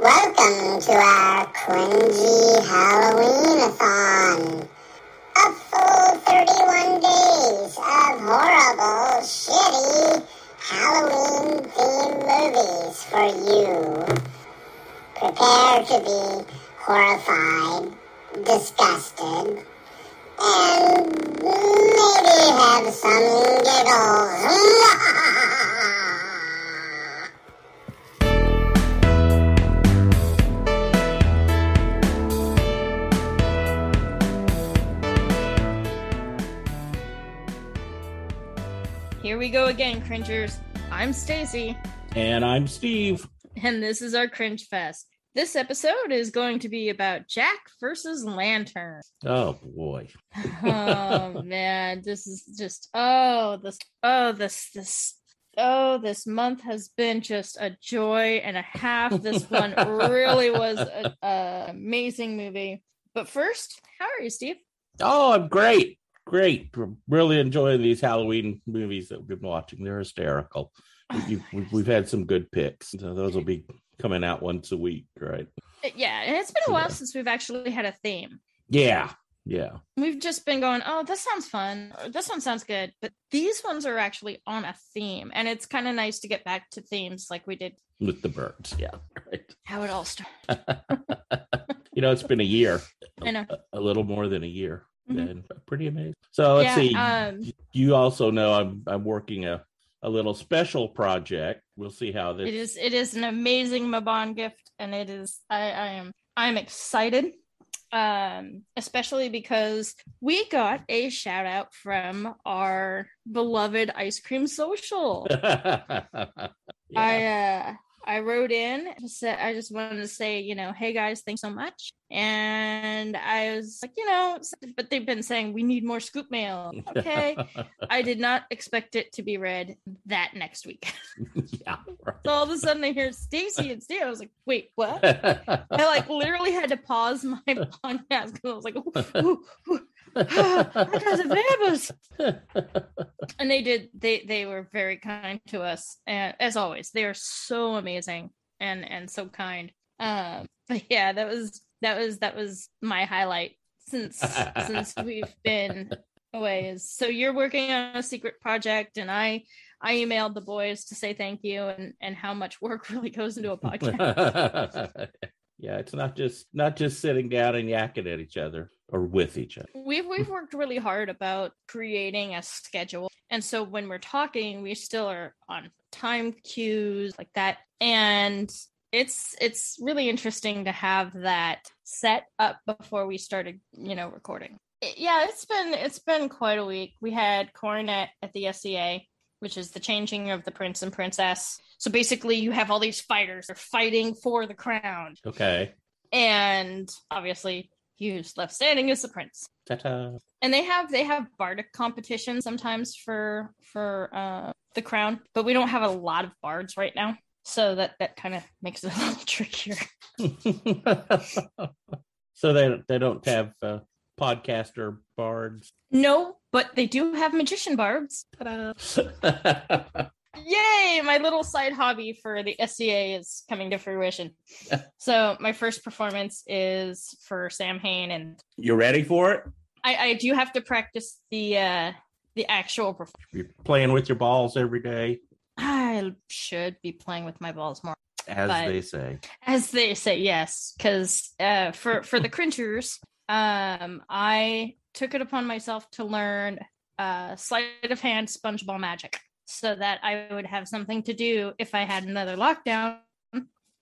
Welcome to our cringy Halloween-a-thon. A full 31 days of horrible, shitty Halloween-themed movies for you. Prepare to be horrified, disgusted, and maybe have some giggles. Here we go again, cringers. I'm Stacy, And I'm Steve. and this is our Cringe Fest. This episode is going to be about Jack versus Lantern. Oh boy. Oh man, this is just oh this oh this this oh this month has been just a joy and a half. This one really was a, a amazing movie. But first, how are you, Steve? Oh, I'm great. Great. Really enjoying these Halloween movies that we've been watching. They're hysterical. We- We've, we've had some good picks. So those will be coming out once a week, right? Uh, Yeah, and it's been a while Yeah. since we've actually had a theme. Yeah. Yeah. We've just been going, oh, this sounds fun. This one sounds good. But these ones are actually on a theme. And it's kind of nice to get back to themes like we did With the birds. Yeah. Right. how it all started. you know, it's been a year. I know. A, a little more than a year. Mhm. And pretty amazing. So let's see. Um, you also know I'm I'm working a, a little special project. We'll see how this it is it is an amazing Mabon gift, and it is I, I am I'm excited. Um, especially because we got a shout out from our beloved ice cream social. yeah. I uh I wrote in said I just wanted to say, you know, hey guys, thanks so much. And I was like, you know, but they've been saying we need more scoop mail. Okay. I did not expect it to be read that next week. yeah. so all of a sudden I hear Stacy and Steve. I was like, wait, what? I like literally had to pause my podcast because I was like, ooh, ooh, ooh. I got the and they did they they were very kind to us and as always. They are so amazing and and so kind. Um but yeah that was that was that was my highlight since since we've been away is so you're working on a secret project and i i emailed the boys to say thank you and and how much work really goes into a podcast. Yeah, it's not just not just sitting down and yakking at each other or with each other. we've we've worked really hard about creating a schedule. And so when we're talking we still are on time cues like that. And it's it's really interesting to have that set up before we started you know recording. It- yeah it's been it's been quite a week. We had coronet at the SCA which is the changing of the prince and princess. So basically you have all these fighters. They're fighting for the crown. Okay. and obviously who's left standing is the prince Ta-ta. and they have they have bardic competitions sometimes for for uh the crown but we don't have a lot of bards right now so that that kind of makes it a little trickier so they they don't have uh, podcaster bards. no but they do have magician bards Ta-da. yay my little side hobby for the sca is coming to fruition so my first performance is for Samhain and You're ready for it? i i do have to practice the uh the actual performance. You're playing with your balls every day, i should be playing with my balls more as But- they say. as they say yes because uh for for the cringers um i took it upon myself to learn uh sleight of hand spongeball magic so that i would have something to do if i had another lockdown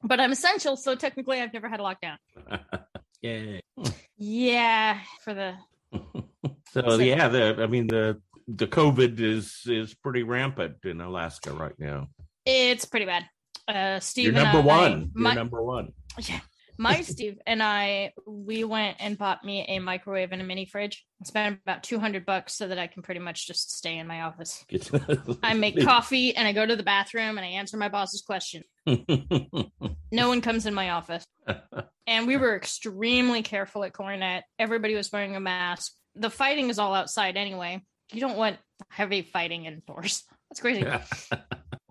but i'm essential so technically i've never had a lockdown Yay. yeah for the So yeah, the I mean the the COVID is is pretty rampant in Alaska right now. it's pretty bad uh steve You're number I- one. You're number one. yeah my steve and i we went and bought me a microwave and a mini fridge spent about 200 bucks so that i can pretty much just stay in my office I make coffee and I go to the bathroom and I answer my boss's question. No one comes in my office. And we were extremely careful at Coronet. Everybody was wearing a mask. The fighting is all outside anyway. You don't want heavy fighting indoors. That's crazy.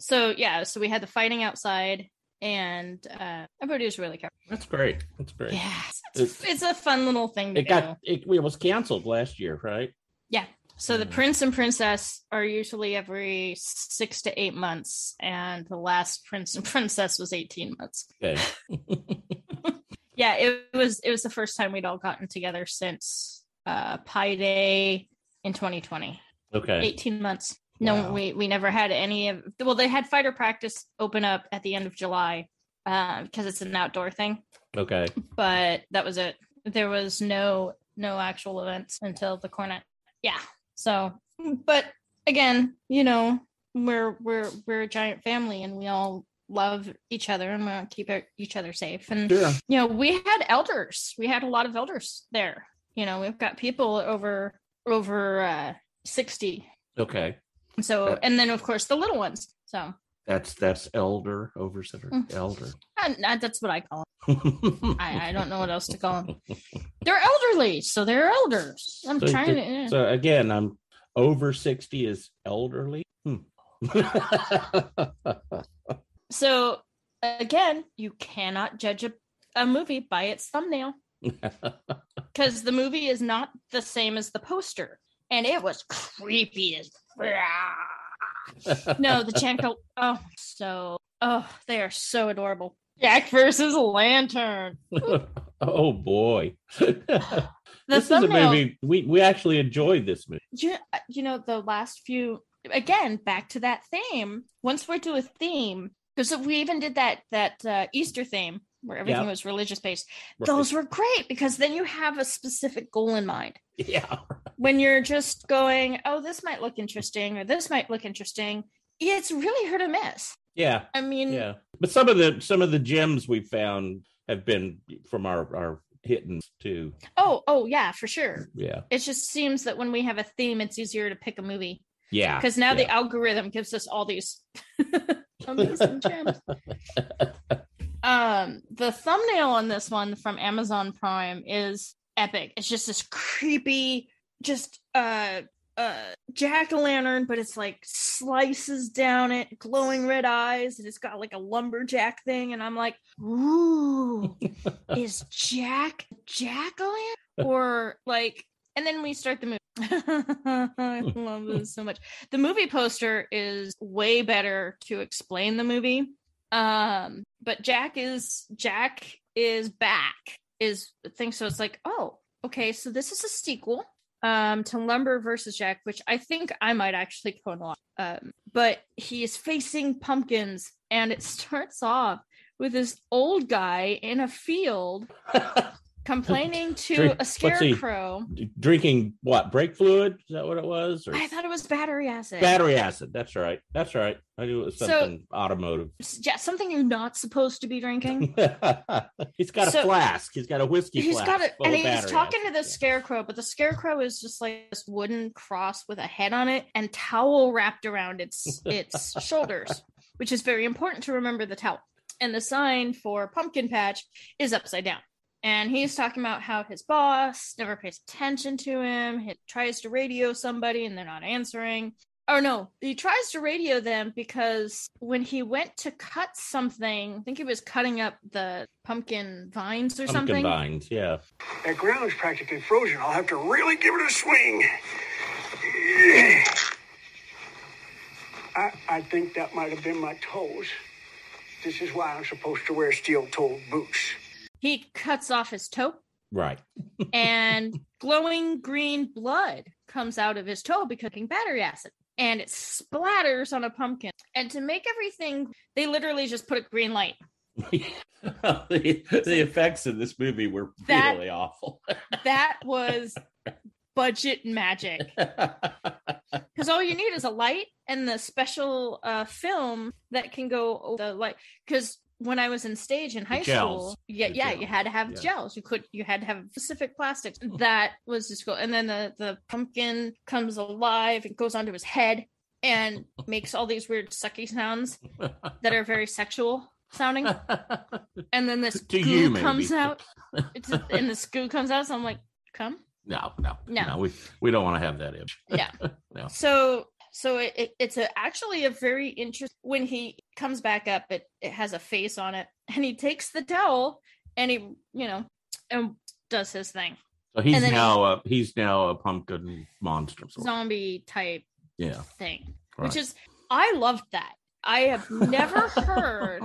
So, yeah, so we had the fighting outside. And uh, everybody was really careful. That's great. That's great. Yeah, it's, it's a fun little thing to It do. got it, it was canceled last year, right? Yeah. So the Mm. prince and princess are usually every six to eight months, and the last prince and princess was eighteen months. Okay. Yeah, it was it was the first time we'd all gotten together since uh Pi Day in 2020. Okay. 18 months. No, Wow. we we never had any of well, they had fighter practice open up at the end of July uh, because it's an outdoor thing, Okay. but that was it. There was no no actual events until the Coronet. Yeah. So, but again, you know, we're we're we're a giant family and we all love each other and we want to keep each other safe. And yeah. you know, we had elders. We had a lot of elders there. You know, we've got people over over uh 60. Okay. So, Okay. and then of course the little ones. So, That's that's elder oversitter. Mm. Elder. uh, uh, that's what I call them. I, I don't know what else to call them. They're elderly, so they're elders. I'm So trying to. eh. so again, I'm over 60 is elderly. Hmm. So again, you cannot judge a, a movie by its thumbnail because the movie is not the same as the poster, and it was creepy as. no, the Janko. Oh, so oh, they are so adorable. Jack versus Lantern. oh boy. The this is a movie we, we actually enjoyed this movie. you, you know the last few again back to that theme once we're to a theme because we even did that that uh, easter theme where everything Yeah. was religious based Right. those were great because then you have a specific goal in mind Yeah. when you're just going oh this might look interesting or this might look interesting it's really hard to miss Yeah. i mean Yeah. But some of the some of the gems we found have been from our our hittens too. oh oh yeah for sure Yeah. it just seems that when we have a theme it's easier to pick a movie Yeah. because now the algorithm gives us all these amazing gems. Um, the thumbnail on this one from Amazon Prime is epic. It's just this creepy, just uh uh jack o' lantern, but it's like slices down it, glowing red eyes, and it's got like a lumberjack thing, and I'm like, ooh, is Jack Jack o' lantern or like? And then we start the movie. I love this so much. The movie poster is way better to explain the movie. Um, but Jack is Jack is back is thing. So it's like, oh, okay, so this is a sequel um to Lumber versus Jack, which I think I might actually go and watch. Um, but he is facing pumpkins, and it starts off with this old guy in a field complaining to Drink- a scarecrow. Drinking what? Brake fluid? Is that what it was? Or I thought it was battery acid. battery acid. That's right. That's right. I knew it was So- something automotive. yeah, something you're not supposed to be drinking. he's got a flask. He's got a whiskey He's flask. got full and he's talking to acid. the scarecrow, but the scarecrow is just like this wooden cross with a head on it and towel wrapped around its its shoulders, which is very important to remember the towel. And the sign for pumpkin patch is upside down. And he's talking about how his boss never pays attention to him. He tries to radio somebody and they're not answering. Oh no, he tries to radio them because when he went to cut something, I think he was cutting up the pumpkin vines or something. Pumpkin something. vines. Yeah. That ground's practically frozen. I'll have to really give it a swing. I, I think that might have been my toes. This is why I'm supposed to wear steel-toed boots. He cuts off his toe. Right. and glowing green blood comes out of his toe because of battery acid and it splatters on a pumpkin. And to make everything they literally just put a green light. The, the effects in this movie were That- really awful. that was budget magic. Because all you need is a light and the special uh film that can go over the light. Because when I was in stage in high gels. school, yeah, The yeah, gel. you had to have Yeah. gels. You could, you had to have specific plastics. Oh. That was just cool. And then the the pumpkin comes alive and goes onto his head and makes all these weird sucky sounds that are very sexual sounding. And then this To goo comes out, it's and this goo comes out. So I'm like, come. no, no, No. no. We we don't want to have that image. Yeah. No. So so it, it, it's a, actually a very interesting when he comes back up it, it has a face on it and he takes the towel and he you know and does his thing So he's then he- now a he's now a pumpkin monster. sort zombie type Yeah. thing Right. which is i loved that i have never heard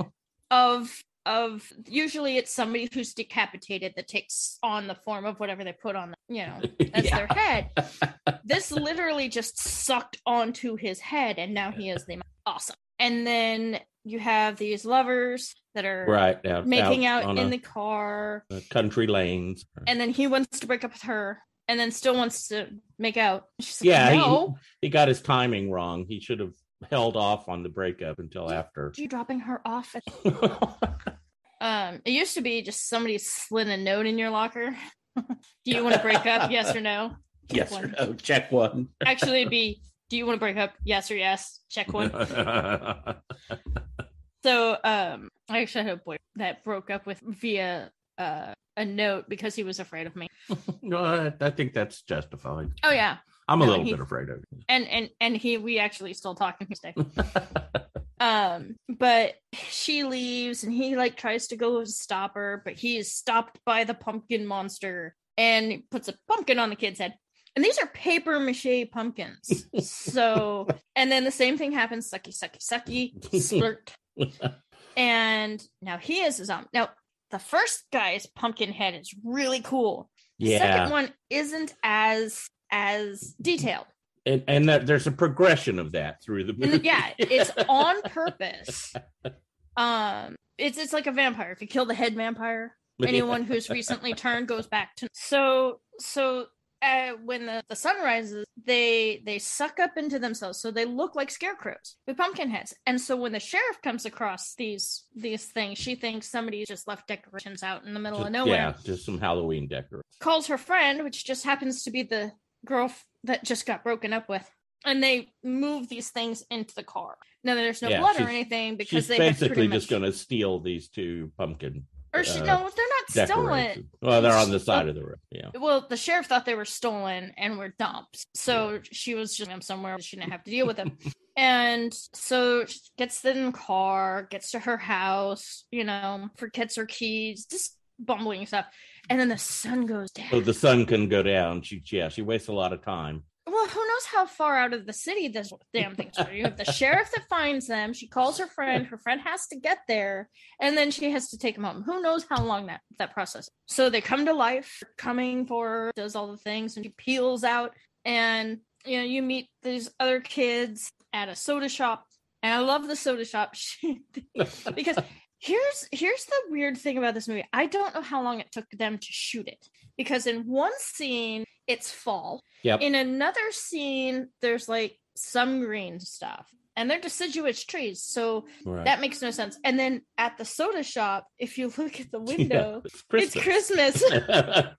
of of usually it's somebody who's decapitated that takes on the form of whatever they put on you know as Yeah. their head this literally just sucked onto his head and now he is the awesome and then you have these lovers that are right now making out, on in a- the car country lanes. and then he wants to break up with her and then still wants to make out she's like Yeah, he- no He got his timing wrong. He should have held off on the breakup until after. you dropping her off at Um, it used to be just somebody slid a note in your locker. do you want to break up? Yes or no? yes or no? Check one. Actually, it'd be do you want to break up? Yes or yes? Check one. So, um, I actually had a boy that broke up with via uh, a note because he was afraid of me. no, I- I think that's justified. Oh yeah, I'm a little he- bit afraid of and and and he we actually still talk to this day. Um, but she leaves and he like tries to go stop her, but he is stopped by the pumpkin monster and puts a pumpkin on the kid's head. And these are paper mache pumpkins. so, and then the same thing happens sucky, sucky, sucky, splurt. And now he is a zombie. Now, the first guy's pumpkin head is really cool. The yeah, second one isn't as as detailed. And and that there's a progression of that through the movie. yeah, it's on purpose. Um, it's it's like a vampire. If you kill the head vampire, anyone who's recently turned goes back to so so. Uh, when the, the sun rises, they they suck up into themselves, so they look like scarecrows with pumpkin heads. And so when the sheriff comes across these these things, she thinks somebody just left decorations out in the middle of nowhere. Yeah, just some Halloween decor. calls her friend, which just happens to be the girl that just got broken up with, and they move these things into the car. Now there's no Yeah, blood or anything because they basically just much, going to steal these two pumpkin or she, uh, no, they're not stolen. Well, they're on the side of the road. Yeah. Well, the sheriff thought they were stolen and were dumped, so she was just them somewhere she didn't have to deal with them. and so she gets in the car, gets to her house, you know, forgets her keys, just bumbling stuff. And then the sun goes down. So the sun can go down. She yeah, she wastes a lot of time. Well, who knows how far out of the city this damn thing's from? You have the sheriff that finds them. She calls her friend. Her friend has to get there, and then she has to take them home. Who knows how long that that process? So they come to life, coming for her, does all the things, and she peels out, and you know you meet these other kids at a soda shop, and I love the soda shop because here's here's the weird thing about this movie. I don't know how long it took them to shoot it because in one scene it's fall Yep. in another scene there's like some green stuff and they're deciduous trees so Right. that makes no sense and then at the soda shop if you look at the window Yeah, it's christmas and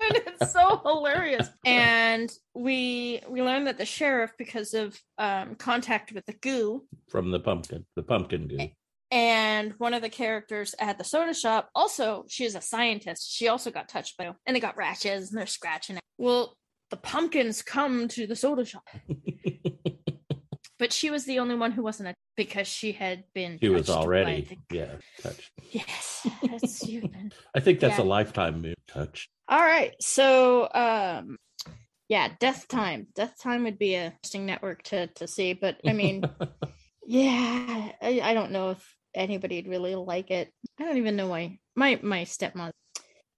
it's so hilarious and we we learned that the sheriff because of um contact with the goo From the pumpkin, the pumpkin goo. And one of the characters at the soda shop also she's a scientist she also got touched by and they got rashes and they're scratching it well the pumpkins come to the soda shop but she was the only one who wasn't a, because she had been She was already the- yeah touched. yes that's stupid I think that's Yeah. a lifetime move. Touched. all right so um yeah death time death time would be a interesting network to to see but i mean Yeah, I, I don't know if anybody'd really like it. I don't even know why. My my stepmom.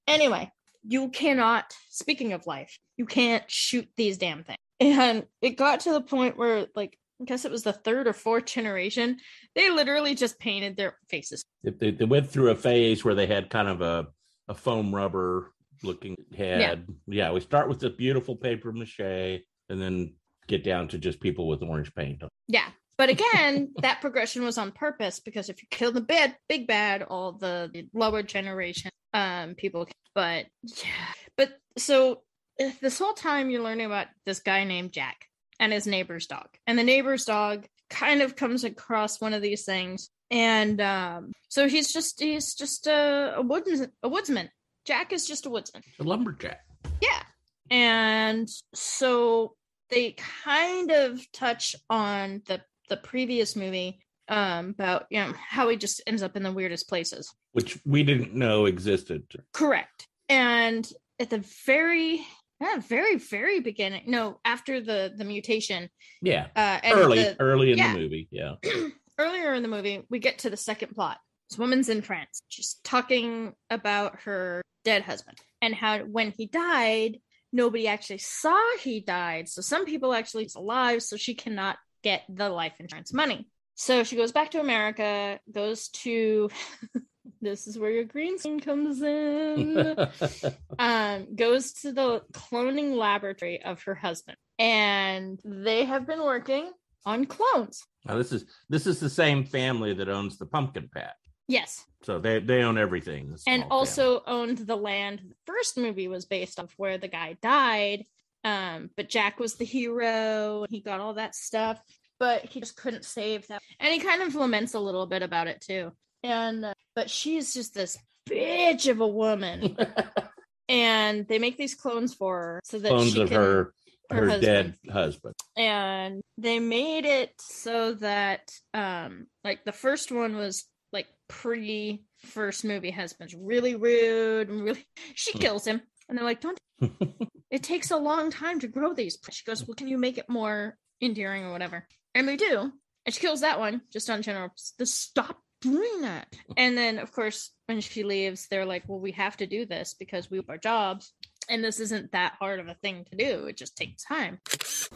Anyway, you cannot. Speaking of life, you can't shoot these damn things. And it got to the point where, like, I guess it was the third or fourth generation. They literally just painted their faces. They, they, went through a phase where they had kind of a, a foam rubber looking head. Yeah. yeah. we start with the beautiful paper mache and then get down to just people with orange paint. Yeah. But again, that progression was on purpose because if you kill the bad, big bad, all the, the lower generation um people. But yeah, but so uh, this whole time you're learning about this guy named Jack and his neighbor's dog, and the neighbor's dog kind of comes across one of these things, and um so he's just he's just a, a woodsman, a woodsman. Jack is just a woodsman. a lumberjack. Yeah. And so they kind of touch on the the previous movie um about you know how he just ends up in the weirdest places which we didn't know existed. correct and at the very yeah, very very beginning no after the the mutation Yeah, uh early, the- early in yeah. the movie. Yeah, earlier in the movie, we get to the second plot. This woman's in France. She's talking about her dead husband and how when he died, nobody actually saw he died. So some people actually he's alive, so she cannot get the life insurance money. So she goes back to America, goes to this is where your green screen comes in. um, goes to the cloning laboratory of her husband. And they have been working on clones. now this is this is the same family that owns the pumpkin patch, Yes. so they they own everything. and small family. also owned the land the first movie was based off where the guy died um but jack was the hero. He got all that stuff but he just couldn't save that and he kind of laments a little bit about it too. And uh, but she's just this bitch of a woman. And they make these clones for her so that clones she of can her her her dead husband. and they made it so that um like the first one was like pre first movie husband's really rude and really she Hmm. kills him. And they're like don't it takes a long time to grow these she goes well can you make it more endearing or whatever and we do and she kills that one just on general the stop doing that and then of course when she leaves they're like well we have to do this because we have our jobs and this isn't that hard of a thing to do it just takes time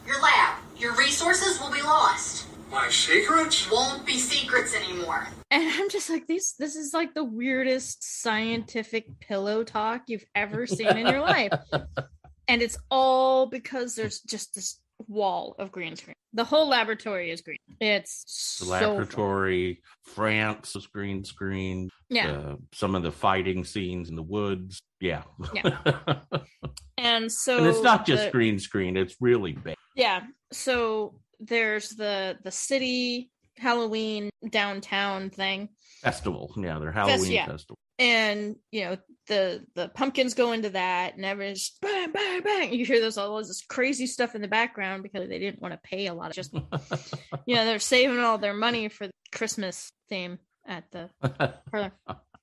Your lab, your resources will be lost. My secrets? Won't be secrets anymore. And I'm just like, these this is like the weirdest scientific pillow talk you've ever seen in your life. And it's all because there's just this wall of green screen. The whole laboratory is green. It's The so fun. laboratory, France was green screen. Yeah. uh, some of the fighting scenes in the woods. Yeah, yeah. And so and it's not just the- green screen; it's really bad. Yeah. So there's the the city Halloween downtown thing. Festival, yeah, their Halloween yeah. festival. and you know the the pumpkins go into that and everyone's bang bang bang. You hear those all this crazy stuff in the background because they didn't want to pay a lot of just you know they're saving all their money for the christmas theme at the parlor.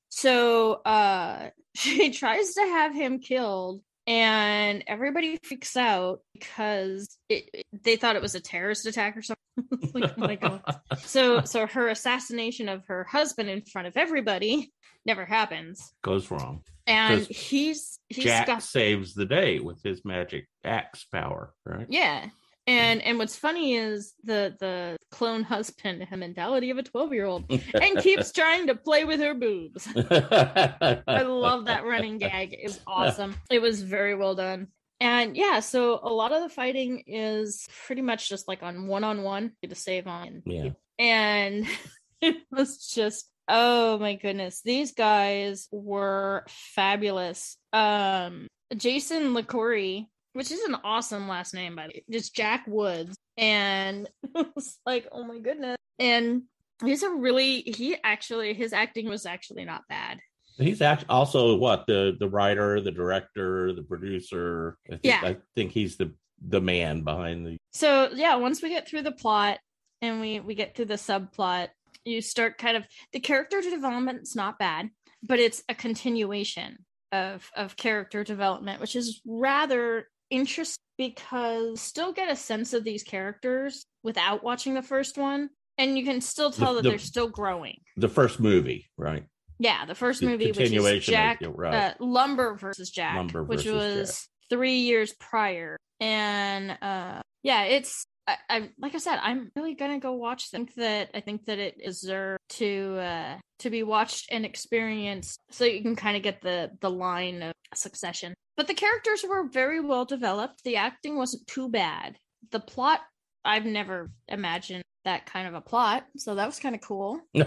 So uh she tries to have him killed and everybody freaks out because it, it- they thought it was a terrorist attack or something. Like, oh so so her assassination of her husband in front of everybody never happens. Goes wrong. And he's he's Jack got saves the day with his magic axe power, right? yeah. And and what's funny is the the clone husband had mentality of a 12 year old and keeps trying to play with her boobs. I love that running gag. It was awesome. It was very well done. And yeah so a lot of the fighting is pretty much just like on one-on-one to save on. Yeah. and it was just oh my goodness these guys were fabulous um Jason Liquori which is an awesome last name by the way just jack woods and it was like oh my goodness and he's a really he actually his acting was actually not bad He's act- also what the the writer, the director, the producer. I think, Yeah. I think he's the the man behind the. so yeah once we get through the plot and we we get through the subplot you start kind of the character development's not bad but it's a continuation of of character development which is rather interesting because still get a sense of these characters without watching the first one and you can still tell that the- they're still growing The first movie, right? yeah the first The movie which is continuation of- jack right. uh, lumber versus jack Lumber which versus was three years prior and uh yeah it's I, I like i said i'm really gonna go watch them. I think that i think that it deserves to uh to be watched and experienced so you can kind of get the the line of succession. But the characters were very well developed. The acting wasn't too bad. The plot i've never imagined that kind of a plot so that was kind of cool.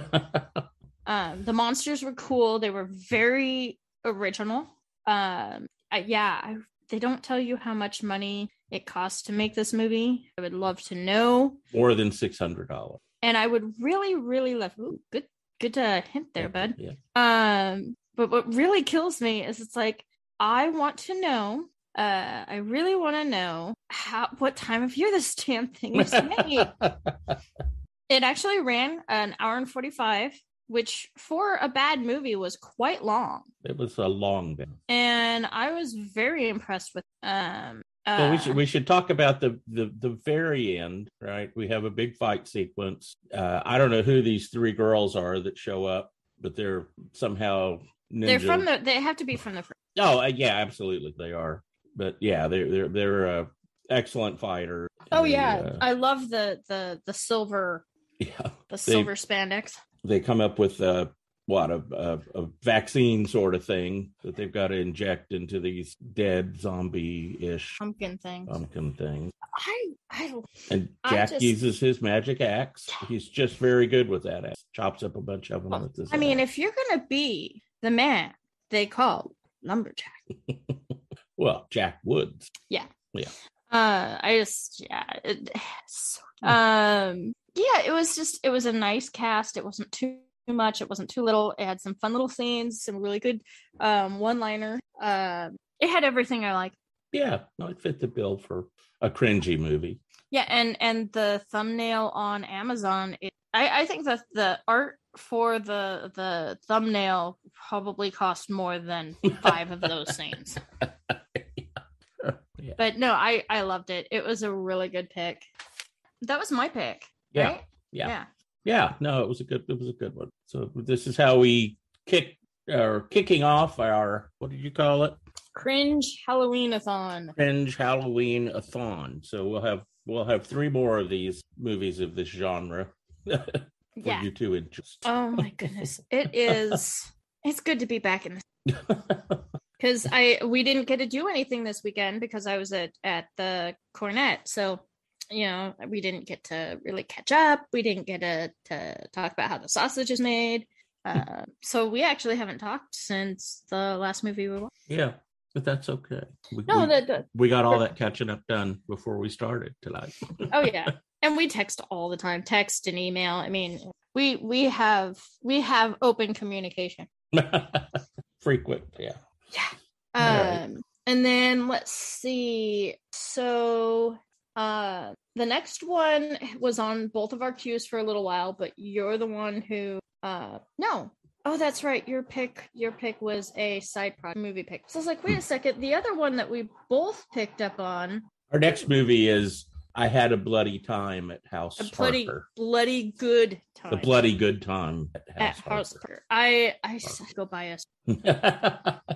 Um the monsters were cool. They were very original. Um I, yeah I, they don't tell you how much money it costs to make this movie i would love to know More than six hundred dollars. and i would really really love ooh, good good uh, hint there bud Yeah. um but what really kills me is it's like i want to know uh, I really want to know how what time of year this damn thing was made. it actually ran an hour and 45 which for a bad movie was quite long it was a long bit. and i was very impressed with um uh, Well, we should we should talk about the the the very end, right? We have a big fight sequence. Uh, I don't know who these three girls are that show up, but they're somehow ninja. they're from the they have to be from the fr- Oh, uh, yeah, absolutely, they are. But yeah, they're they're they're a excellent fighter. oh They, yeah uh, i love the the the silver yeah. the They- silver spandex They come up with a what a, a a vaccine sort of thing that they've got to inject into these dead zombie ish pumpkin things. pumpkin things. i i And I Jack just- uses his magic axe. He's just very good with that axe. Chops up a bunch of them with his i mean if you're gonna be the man they call lumberjack well, Jack Woods. Yeah. Yeah. Uh i just yeah it, so- um yeah it was just it was a nice cast. It wasn't too much. It wasn't too little. It had some fun little scenes some really good um one liner um it had everything i like. Yeah, no, it fit the bill for a cringy movie. yeah and and the thumbnail on amazon it, i i think that the art for the the thumbnail probably cost more than five of those scenes. Yeah. but no i i loved it. It was a really good pick. That was my pick Yeah. right Yeah. yeah Yeah, no, it was a good it was a good one. So this is how we kick or kicking off our what did you call it? cringe halloween-a-thon Cringe Halloween a thon. So we'll have we'll have three more of these movies of this genre for yeah you to enjoy. oh my goodness it is it's good to be back in this because i we didn't get to do anything this weekend because i was at at the Coronet so you know we didn't get to really catch up we didn't get to, to talk about how the sausage is made uh, so we actually haven't talked since the last movie we watched yeah, but that's okay. We, no we, that, that we got all that catching up done before we started tonight. oh yeah and we text all the time text and email i mean we we have we have open communication Frequent, yeah. Yeah. Um right. and then let's see so uh the next one was on both of our queues for a little while but you're the one who uh no oh that's right your pick your pick was a side project movie pick so i was like wait a second the other one that we both picked up on Our next movie is I Had a Bloody Time at House a bloody Harker. bloody good time The Bloody Good Time at at House I I Harker. I I s- go buy us.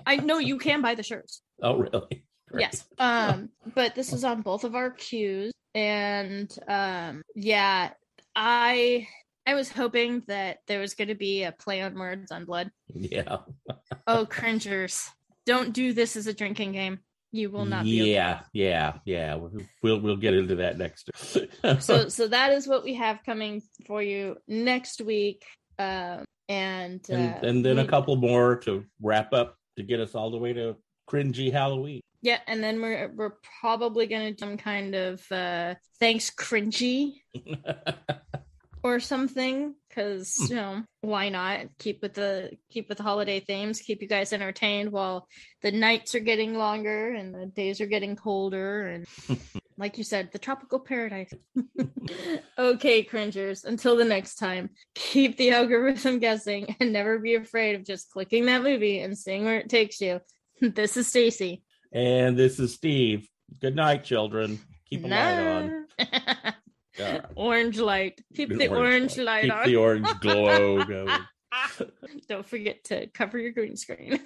I know you can buy the shirts. oh, really? Great. Yes. Um, but this is on both of our queues, and um, yeah, I I was hoping that there was going to be a play on words on blood. Yeah. Oh, cringers! Don't do this as a drinking game. You will not okay. Yeah, yeah, yeah. We'll, we'll get into that next. So so that is what we have coming for you next week. Um, and uh, and, and then a couple more to wrap up to get us all the way to cringy Halloween. Yeah, and then we're we're probably gonna do some kind of uh thanks cringy or something because Hmm. you know why not? Keep with the keep with the holiday themes keep you guys entertained while the nights are getting longer and the days are getting colder and like you said the tropical paradise. Okay cringers until the next time keep the algorithm guessing and never be afraid of just clicking that movie and seeing where it takes you. This is stacy and this is Steve. Good night, children. Keep a light on. Right. orange light. Keep the, orange, light, Keep on. Keep the orange glow going. Don't forget to cover your green screen.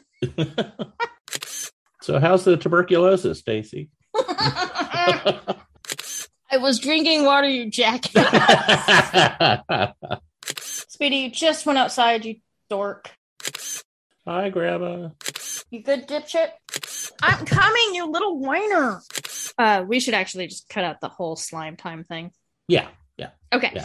so, how's the tuberculosis, Stacy? I was drinking water, you jackass. Speedy, you just went outside, you dork. Hi, Grandma. You good, dipshit? I'm coming, you little whiner. Uh, we should actually just cut out the whole slime time thing. Yeah, yeah. Okay. Yeah.